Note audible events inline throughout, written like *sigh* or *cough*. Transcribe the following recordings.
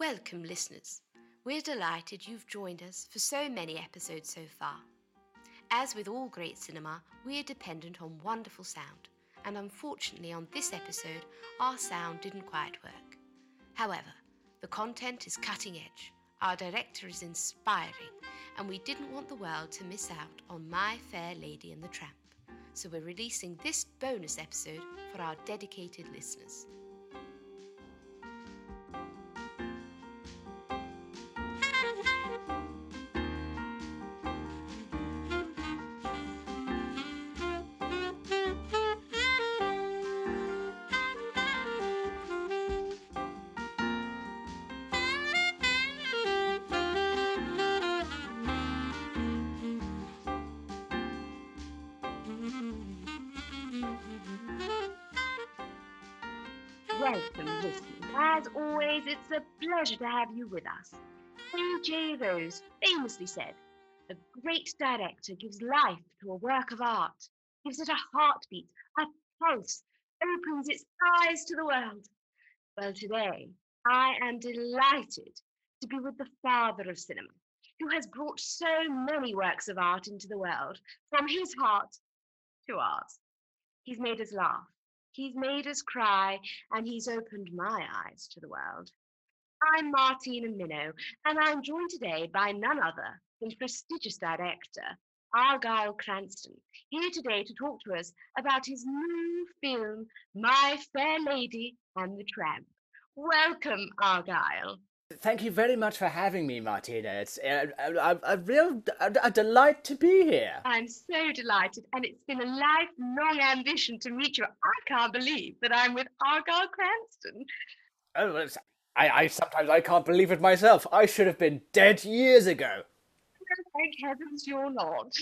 Welcome, listeners. We're delighted you've joined us for so many episodes so far. As with all great cinema, we are dependent on wonderful sound, and unfortunately, on this episode, our sound didn't quite work. However, the content is cutting edge, our director is inspiring, and we didn't want the world to miss out on My Fair Lady and the Tramp. So we're releasing this bonus episode for our dedicated listeners. Welcome. As always, it's a pleasure to have you with us. A.J. Rose famously said, A great director gives life to a work of art, gives it a heartbeat, a pulse, opens its eyes to the world. Well, today, I am delighted to be with the father of cinema, who has brought so many works of art into the world, from his heart to ours. He's made us laugh. He's made us cry and he's opened my eyes to the world. I'm Martina Minnow, and I'm joined today by none other than prestigious director Argyle Cranston, here today to talk to us about his new film, My Fair Lady and the Tramp. Welcome, Argyle. Thank you very much for having me, Martina. It's a, a, a real a, a delight to be here. I'm so delighted, and it's been a lifelong ambition to meet you. I can't believe that I'm with Argyle Cranston. Oh, I, I sometimes I can't believe it myself. I should have been dead years ago. Thank heavens you're not.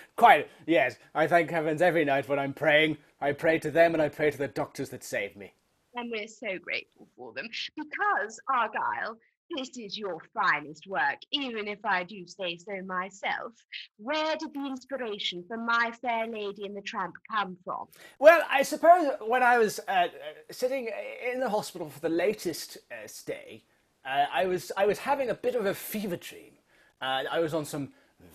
*laughs* Quite, yes. I thank heavens every night when I'm praying. I pray to them and I pray to the doctors that saved me. And we're so grateful for them because Argyle, this is your finest work, even if I do say so myself. Where did the inspiration for My Fair Lady and the Tramp come from? Well, I suppose when I was uh, uh, sitting in the hospital for the latest uh, stay, uh, I was I was having a bit of a fever dream. Uh, I was on some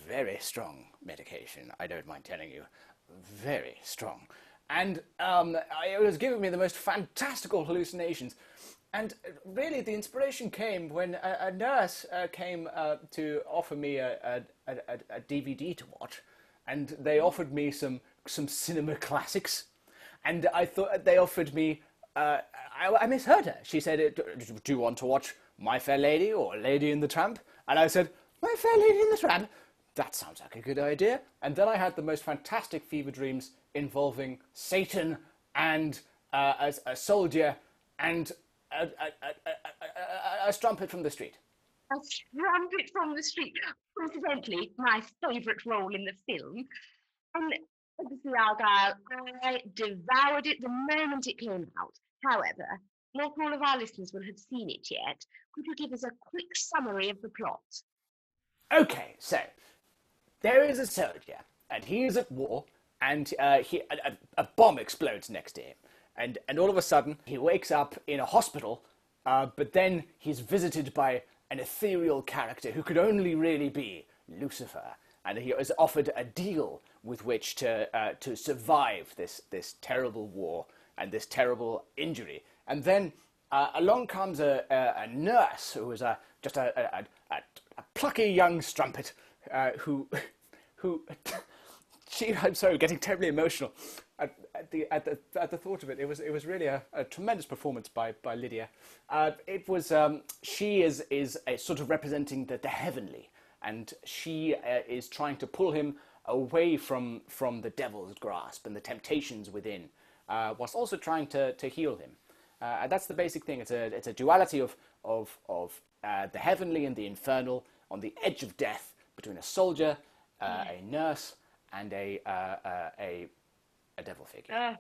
very strong medication. I don't mind telling you, very strong, and um, it was giving me the most fantastical hallucinations. And really, the inspiration came when a, a nurse uh, came uh, to offer me a, a, a, DVD to watch, and they offered me some some cinema classics, and I thought they offered me. Uh, I, I misheard her. She said, "Do you want to watch My Fair Lady or Lady and the Tramp?" And I said, "My Fair Lady and the Tramp." That sounds like a good idea. And then I had the most fantastic fever dreams involving Satan and uh, a, a soldier and a, a, a, a, strumpet from the street. A trumpet from the street. Incidentally, my favourite role in the film. And obviously, Argyle, I devoured it the moment it came out. However, not all of our listeners will have seen it yet. Could you give us a quick summary of the plot? Okay, so there is a soldier, and he is at war, and uh, he, a, a, bomb explodes next to him, and and all of a sudden he wakes up in a hospital, uh, but then he's visited by an ethereal character who could only really be Lucifer, and he is offered a deal with which to uh, to survive this this terrible war and this terrible injury, and then. Uh, along comes a, a, a nurse who is a, just a, a plucky young strumpet uh, who, *laughs* who, *laughs* she, I'm sorry, getting terribly emotional at, at, the, at, the, at the thought of it. It was, it was really a, a tremendous performance by, by Lydia. Uh, it was, um, she is, is a sort of representing the, the heavenly, and she uh, is trying to pull him away from, from the devil's grasp and the temptations within, uh, whilst also trying to, to heal him. Uh, and that's the basic thing. It's a, it's a duality of, of, of uh, the heavenly and the infernal on the edge of death between a soldier, uh, a nurse, and a, uh, uh, a, a devil figure. Ah,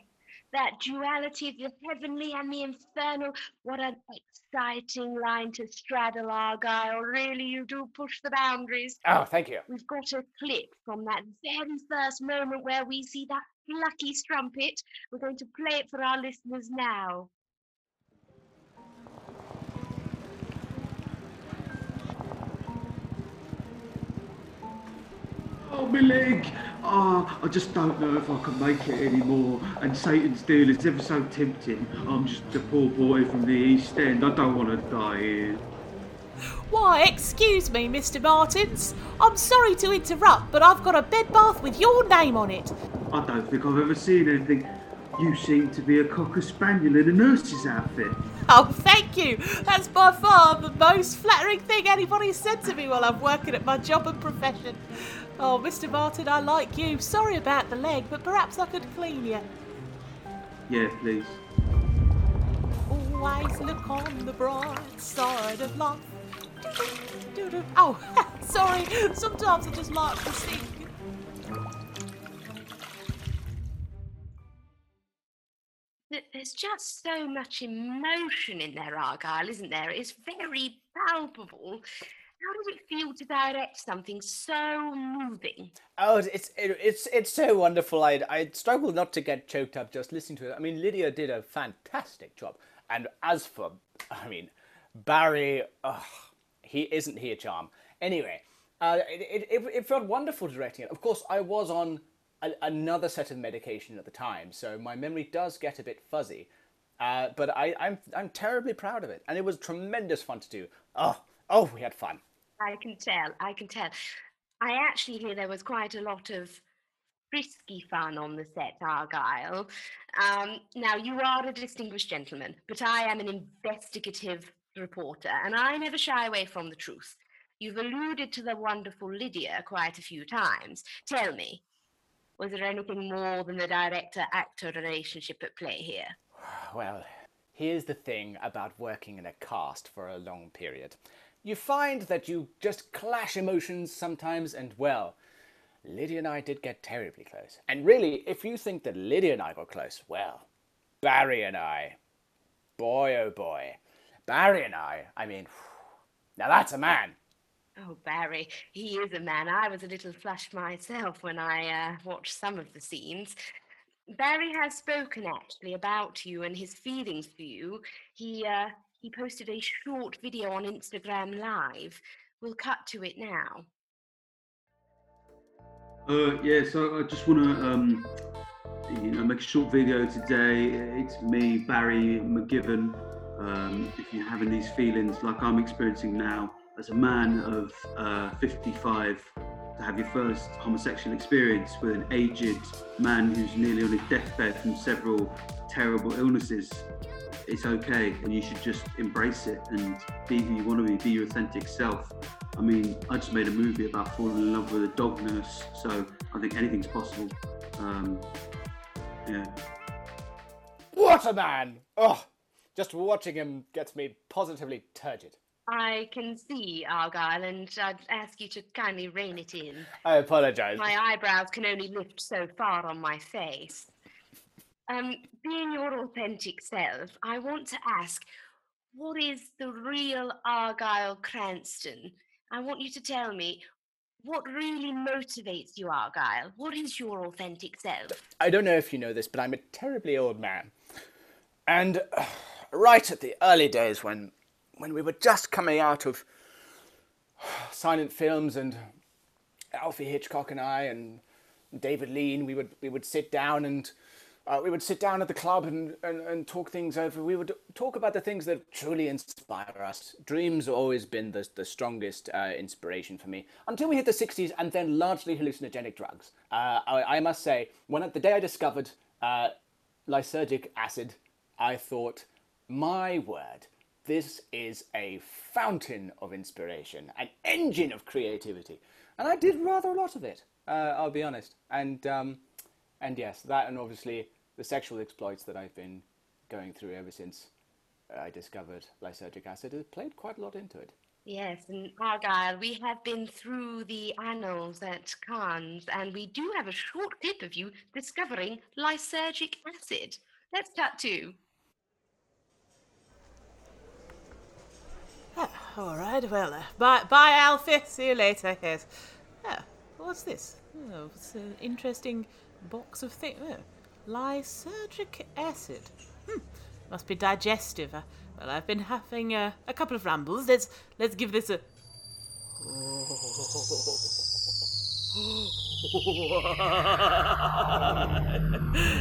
that duality of the heavenly and the infernal. What an exciting line to straddle, Argyle. Really, you do push the boundaries. Oh, thank you. We've got a clip from that very first moment where we see that lucky strumpet. We're going to play it for our listeners now. Oh, my leg! Oh, I just don't know if I can make it anymore. And Satan's deal is ever so tempting. I'm just a poor boy from the East End. I don't want to die here. Why, excuse me, Mr. Martins. I'm sorry to interrupt, but I've got a bed bath with your name on it. I don't think I've ever seen anything. You seem to be a cocker spaniel in a nurse's outfit. Oh, thank you. That's by far the most flattering thing anybody's said to me while I'm working at my job and profession. Oh, Mr. Martin, I like you. Sorry about the leg, but perhaps I could clean you. Yeah, please. Always look on the bright side of life. Oh, *laughs* sorry. Sometimes I just like to sing. There's just so much emotion in there, Argyle, isn't there? It's very palpable. How does it feel to direct something so moving? Oh, it's it, it's it's so wonderful. I I struggle not to get choked up just listening to it. I mean, Lydia did a fantastic job, and as for, *laughs* I mean, Barry, ugh, he isn't he a charm? Anyway, uh, it, it it felt wonderful directing it. Of course, I was on a, another set of medication at the time, so my memory does get a bit fuzzy. Uh, but I, I'm I'm terribly proud of it, and it was tremendous fun to do. Oh, oh, we had fun. I can tell, I can tell. I actually hear there was quite a lot of frisky fun on the set, Argyle. Um, now, you are a distinguished gentleman, but I am an investigative reporter, and I never shy away from the truth. You've alluded to the wonderful Lydia quite a few times. Tell me, was there anything more than the director actor relationship at play here? Well, here's the thing about working in a cast for a long period. You find that you just clash emotions sometimes, and well, Lydia and I did get terribly close. And really, if you think that Lydia and I got close, well, Barry and I, boy oh boy, Barry and I, I mean, now that's a man. Oh, Barry, he is a man. I was a little flushed myself when I uh, watched some of the scenes. Barry has spoken actually about you and his feelings for you. He uh, he posted a short video on Instagram Live. We'll cut to it now. Uh, yeah, so I just want to, um, you know, make a short video today. It's me, Barry McGiven. Um, if you're having these feelings like I'm experiencing now, as a man of uh, 55, have your first homosexual experience with an aged man who's nearly on his deathbed from several terrible illnesses, it's okay, and you should just embrace it and be who you want to be, be your authentic self. I mean, I just made a movie about falling in love with a dog nurse, so I think anything's possible. Um, yeah. What a man! Oh, just watching him gets me positively turgid. I can see Argyle, and I'd ask you to kindly rein it in. I apologize. My eyebrows can only lift so far on my face. Um, being your authentic self, I want to ask, what is the real Argyle Cranston? I want you to tell me what really motivates you, Argyle. What is your authentic self? I don't know if you know this, but I'm a terribly old man. And uh, right at the early days when when we were just coming out of silent films and Alfie Hitchcock and I and David Lean, we would we would sit down and uh, we would sit down at the club and, and, and talk things over. We would talk about the things that truly inspire us. Dreams have always been the, the strongest uh, inspiration for me until we hit the 60s and then largely hallucinogenic drugs. Uh, I, I must say, when the day I discovered uh, lysergic acid, I thought, my word, this is a fountain of inspiration, an engine of creativity. And I did rather a lot of it, uh, I'll be honest. And, um, and yes, that and obviously the sexual exploits that I've been going through ever since I discovered lysergic acid has played quite a lot into it. Yes, and Argyle, we have been through the annals at Cannes, and we do have a short clip of you discovering lysergic acid. Let's cut to. Ah, all right, well, uh, bye, bye, Alfie. See you later. Yes. Ah, what's this? Oh, it's an interesting box of things. Oh, lysergic acid. Hmm, must be digestive. Uh, well, I've been having uh, a couple of rambles. Let's let's give this a. *laughs* *laughs*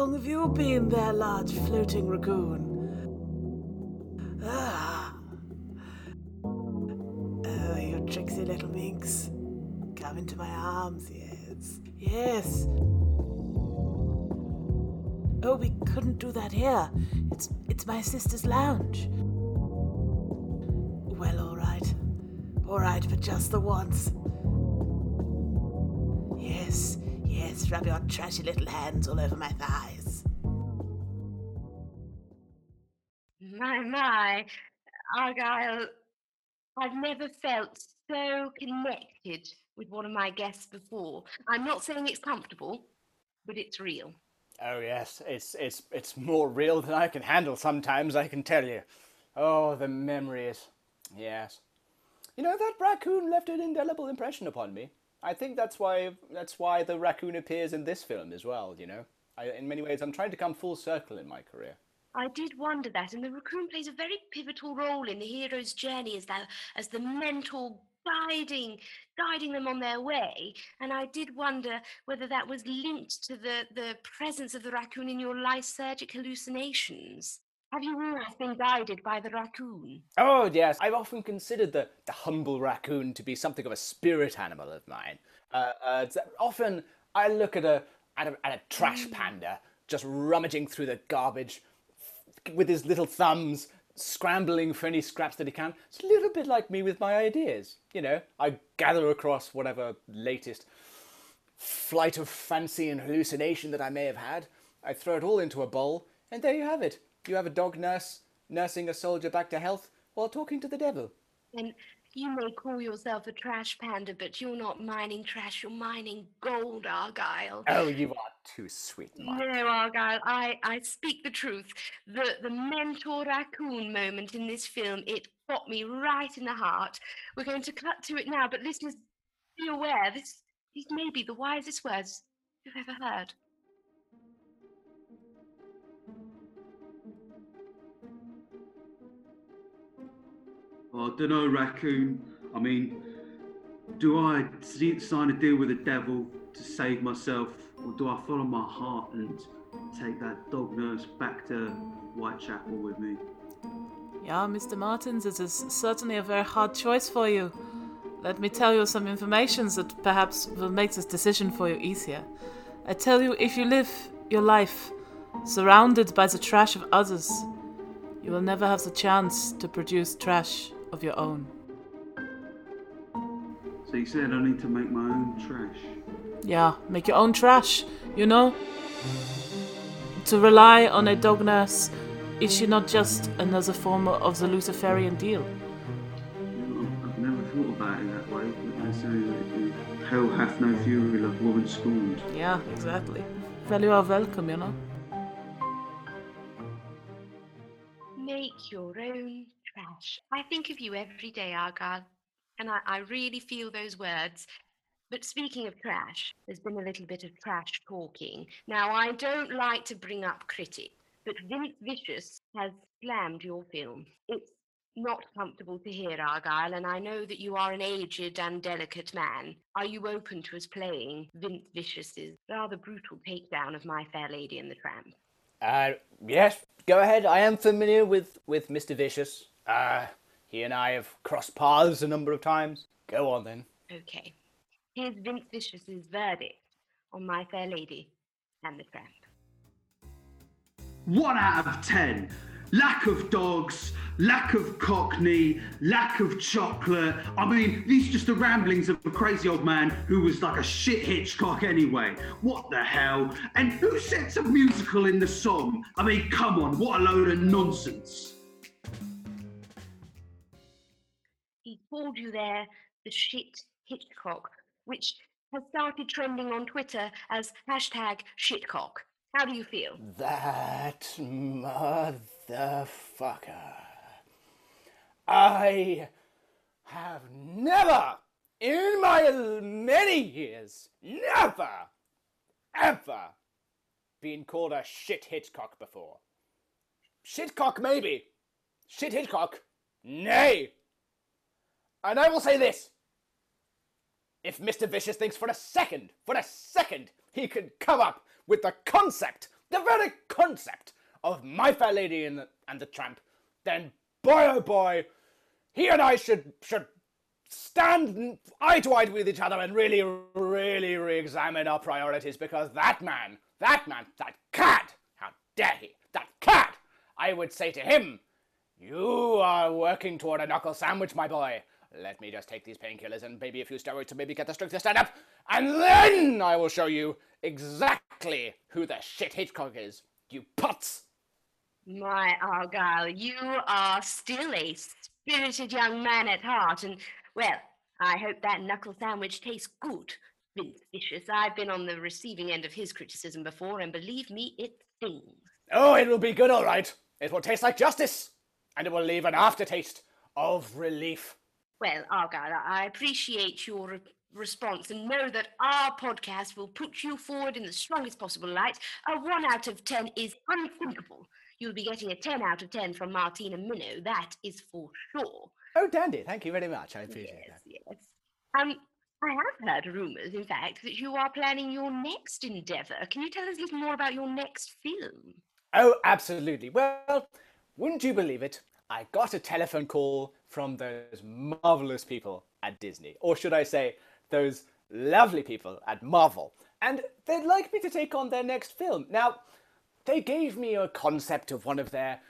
long have you been there, large floating raccoon? Ah. Oh, you tricksy little minx. Come into my arms, yes. Yes. Oh, we couldn't do that here. It's it's my sister's lounge. Well, all right. All right, but just the once. Yes, yes, rub your trashy little hands all over my thighs. My, my, Argyle, I've never felt so connected with one of my guests before. I'm not saying it's comfortable, but it's real. Oh yes, it's it's it's more real than I can handle sometimes, I can tell you. Oh, the memories. Yes. You know that raccoon left an indelible impression upon me. I think that's why that's why the raccoon appears in this film as well, you know. I, in many ways I'm trying to come full circle in my career. I did wonder that, and the raccoon plays a very pivotal role in the hero's journey as the as the mentor guiding guiding them on their way. And I did wonder whether that was linked to the the presence of the raccoon in your lysergic hallucinations. Have you always been guided by the raccoon? Oh yes, I've often considered the, the humble raccoon to be something of a spirit animal of mine. Uh, uh, often I look at a at a, at a trash panda just rummaging through the garbage with his little thumbs, scrambling for any scraps that he can. It's a little bit like me with my ideas. You know, I gather across whatever latest flight of fancy and hallucination that I may have had. I throw it all into a bowl, and there you have it. You have a dog nurse nursing a soldier back to health while talking to the devil. And you may call yourself a trash panda, but you're not mining trash, you're mining gold, Argyle. Oh, you are too sweet, Mike. No, Argyle, I, I speak the truth. The the mentor raccoon moment in this film, it got me right in the heart. We're going to cut to it now, but listeners, be aware, this these may be the wisest words you've ever heard. Oh, I don't know, raccoon. I mean, do I sign a deal with the devil to save myself, or do I follow my heart and take that dog nurse back to Whitechapel with me? Yeah, Mr. Martins, it is certainly a very hard choice for you. Let me tell you some information that perhaps will make this decision for you easier. I tell you, if you live your life surrounded by the trash of others, you will never have the chance to produce trash of your own. So you said I need to make my own trash. Yeah, make your own trash, you know? To rely on a dog nurse, is she not just another form of the Luciferian deal? You I've never thought about it that way, but they say that hell hath no fury like woman scorned. Yeah, exactly. Well, you are welcome, you know? Make your I think of you every day, Argyle, and I, I really feel those words. But speaking of trash, there's been a little bit of trash talking. Now, I don't like to bring up critics, but Vince Vicious has slammed your film. It's not comfortable to hear, Argyle, and I know that you are an aged and delicate man. Are you open to us playing Vince Vicious's rather brutal takedown of My Fair Lady and the Tramp? Uh, yes, go ahead. I am familiar with, with Mr. Vicious. Uh, he and I have crossed paths a number of times. Go on then. Okay. Here's Vince Vicious's verdict on My Fair Lady and the Tramp. One out of ten. Lack of dogs, lack of cockney, lack of chocolate. I mean, these are just the ramblings of a crazy old man who was like a shit Hitchcock anyway. What the hell? And who sets a musical in the song? I mean, come on, what a load of nonsense. Called you there the shit Hitchcock, which has started trending on Twitter as hashtag shitcock. How do you feel? That motherfucker. I have never, in my many years, never, ever been called a shit Hitchcock before. Shitcock, maybe. Shit Hitchcock, nay. And I will say this. If Mr. Vicious thinks for a second, for a second, he could come up with the concept, the very concept of My Fair Lady and the, and the Tramp, then boy oh boy, he and I should should stand eye to eye with each other and really, really re-examine our priorities because that man, that man, that cat, how dare he, that cat, I would say to him, you are working toward a knuckle sandwich, my boy. Let me just take these painkillers and maybe a few steroids to maybe get the strength to stand up, and then I will show you exactly who the shit Hitchcock is, you putz. My oh, Argyle, you are still a spirited young man at heart, and well, I hope that knuckle sandwich tastes good. Vince Vicious, I've been on the receiving end of his criticism before, and believe me, it stings. Oh, it will be good, all right. It will taste like justice, and it will leave an aftertaste of relief. Well, Argyle, I appreciate your re- response and know that our podcast will put you forward in the strongest possible light. A one out of ten is unthinkable. You'll be getting a ten out of ten from Martina Minnow, that is for sure. Oh, dandy. Thank you very much. I appreciate Yes, that. yes. Um, I have heard rumours, in fact, that you are planning your next endeavour. Can you tell us a little more about your next film? Oh, absolutely. Well, wouldn't you believe it? I got a telephone call from those marvelous people at Disney, or should I say, those lovely people at Marvel, and they'd like me to take on their next film. Now, they gave me a concept of one of their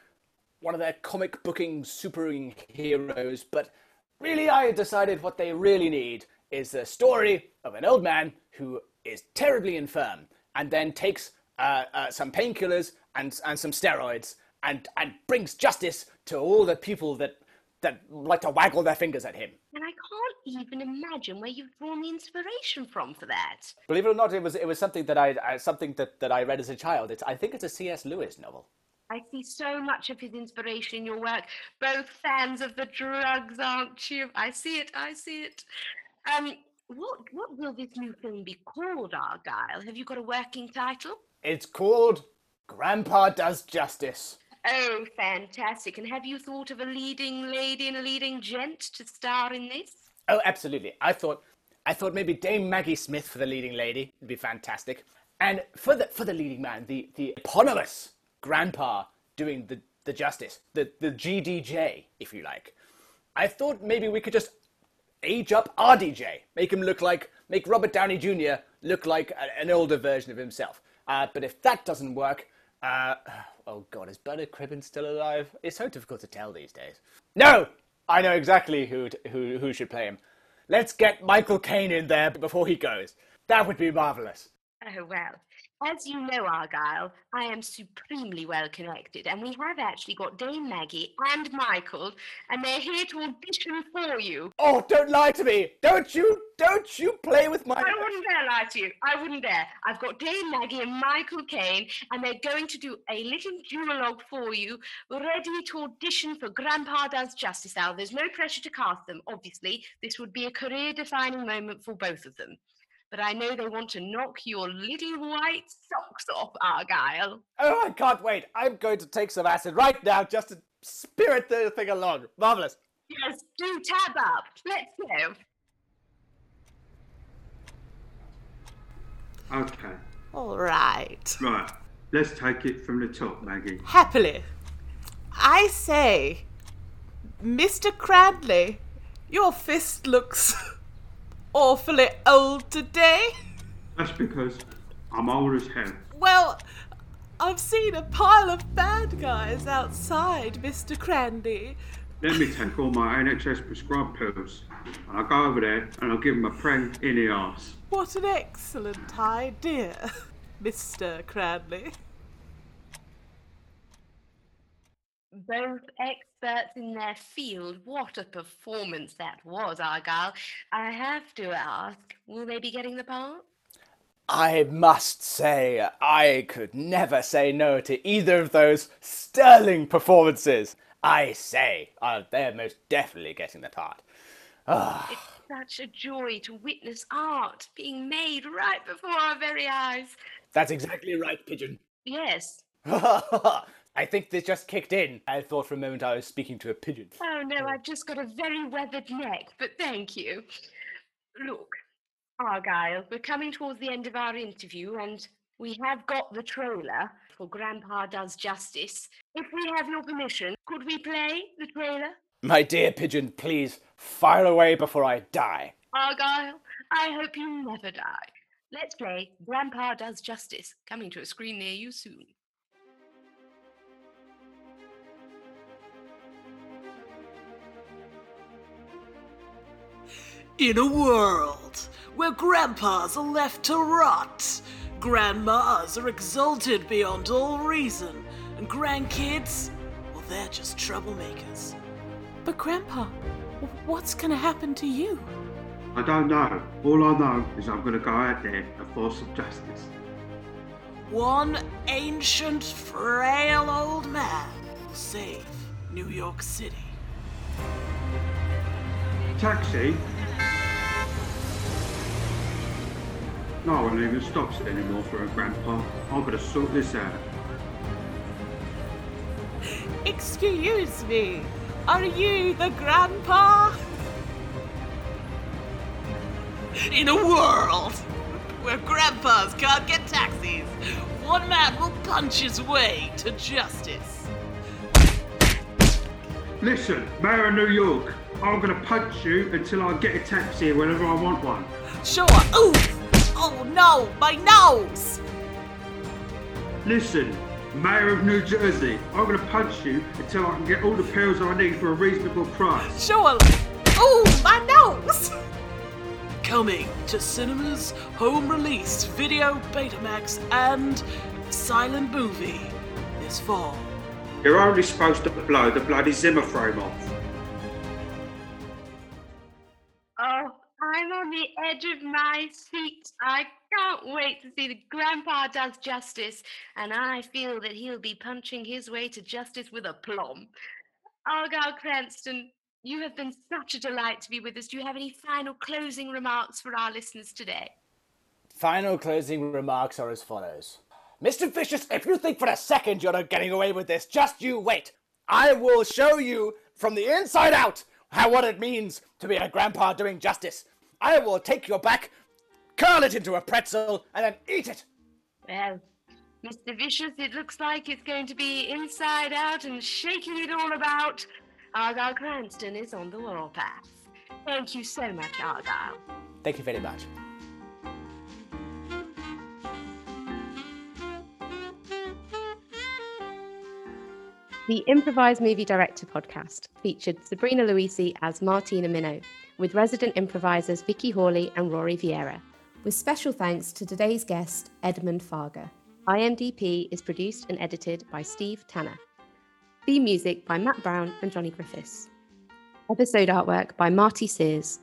one of their comic booking superheroes, but really I decided what they really need is a story of an old man who is terribly infirm and then takes uh, uh, some painkillers and, and some steroids and, and brings justice to all the people that, that like to waggle their fingers at him. And I can't even imagine where you've drawn the inspiration from for that. Believe it or not, it was, it was something that I, I something that, that I read as a child. It's, I think it's a C.S. Lewis novel. I see so much of his inspiration in your work. Both fans of the drugs, aren't you? I see it. I see it. Um, what what will this new film be called, Argyle? Have you got a working title? It's called Grandpa Does Justice. Oh, fantastic! And have you thought of a leading lady and a leading gent to star in this? Oh, absolutely. I thought, I thought maybe Dame Maggie Smith for the leading lady would be fantastic, and for the for the leading man, the the eponymous grandpa doing the the justice, the the GDJ, if you like. I thought maybe we could just age up RDJ, make him look like, make Robert Downey Jr. look like a- an older version of himself. Uh, but if that doesn't work, uh, oh god, is Bernard Cribbin still alive? It's so difficult to tell these days. No, I know exactly who who who should play him. Let's get Michael Caine in there before he goes. That would be marvelous. Oh, well, as you know, Argyle, I am supremely well connected, and we have actually got Dame Maggie and Michael, and they're here to audition for you. Oh, don't lie to me! Don't you, don't you play with my. I wouldn't dare lie to you. I wouldn't dare. I've got Dame Maggie and Michael Caine, and they're going to do a little duologue for you, ready to audition for Grandpa Does Justice. Now, there's no pressure to cast them, obviously. This would be a career defining moment for both of them. But I know they want to knock your little white socks off, Argyle. Oh, I can't wait! I'm going to take some acid right now just to spirit the thing along. Marvelous. Yes, do tab up. Let's go. Okay, All right. right. Let's take it from the top, Maggie. Happily. I say, Mr. Cradley, your fist looks *laughs* awfully old today. That's because I'm old as hell. Well, I've seen a pile of bad guys outside, Mr. Crandy. Let me take all my NHS prescribed pills, and I'll go over there and I'll give him a prang in the arse. What an excellent idea, *laughs* Mr. Cranley. Both experts in their field. What a performance that was, Argyle. I have to ask, will they be getting the part? I must say, I could never say no to either of those sterling performances. I say, uh, they're most definitely getting the part. Ah, It's such a joy to witness art being made right before our very eyes. that's exactly right, Pigeon. Yes, *laughs* I think this just kicked in. I thought for a moment I was speaking to a pigeon. Oh no, oh. I've just got a very weathered neck, but thank you. Look, Argyle, we're coming towards the end of our interview and we have got the trailer for Grandpa Does Justice. If we have your permission, could we play the trailer? My dear pigeon, please fire away before I die. Argyle, I hope you never die. Let's play Grandpa Does Justice, coming to a screen near you soon. In a world where grandpas are left to rot, grandmas are exalted beyond all reason, and grandkids, well, they're just troublemakers. But, Grandpa, what's gonna happen to you? I don't know. All I know is I'm going to go out there and force some justice. One ancient, frail old man will save New York City. Taxi? No one even stops anymore for a grandpa. I'm going to sort this out. Excuse me, are you the grandpa? In a world where grandpas can't get taxis, one man will punch his way to justice. Listen, Mayor of New York, I'm going to punch you until I get a taxi whenever I want one. Sure. Ooh! Oh no, my nose! Listen, Mayor of New Jersey, I'm going to punch you until I can get all the pills I need for a reasonable price. Sure. Ooh, my nose! Coming to cinemas, home release, video, Betamax, and silent movie this fall. You're only supposed to blow the bloody Zimmer frame off. I'm on the edge of my seat. I can't wait to see the Grandpa Does Justice, and I feel that he'll be punching his way to justice with aplomb. Oh, Argyle Cranston, you have been such a delight to be with us. Do you have any final closing remarks for our listeners today? Final closing remarks are as follows. Mr. Vicious, if you think for a second you're not getting away with this, just you wait. I will show you from the inside out how what it means to be a grandpa doing justice. I will take your back, curl it into a pretzel, and then eat it. Well, Mr. Vicious, it looks like it's going to be inside out and shaking it all about. Argyle Cranston is on the warpath. Thank you so much, Argyle. Thank you very much. The Improvised Movie Director podcast featured Sabrina Luisi as Martina Minnow, with resident improvisers Vicky Hawley and Rory Vieira, with special thanks to today's guest, Edmund Farger. IMDP is produced and edited by Steve Tanner. Theme music by Matt Brown and Johnny Griffiths. Episode artwork by Marty Sears.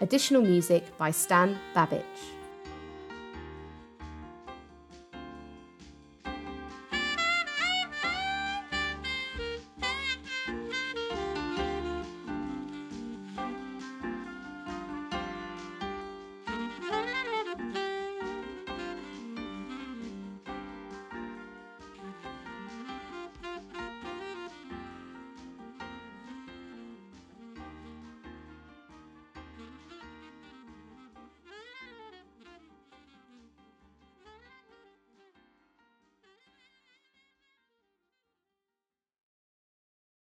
Additional music by Stan Babich.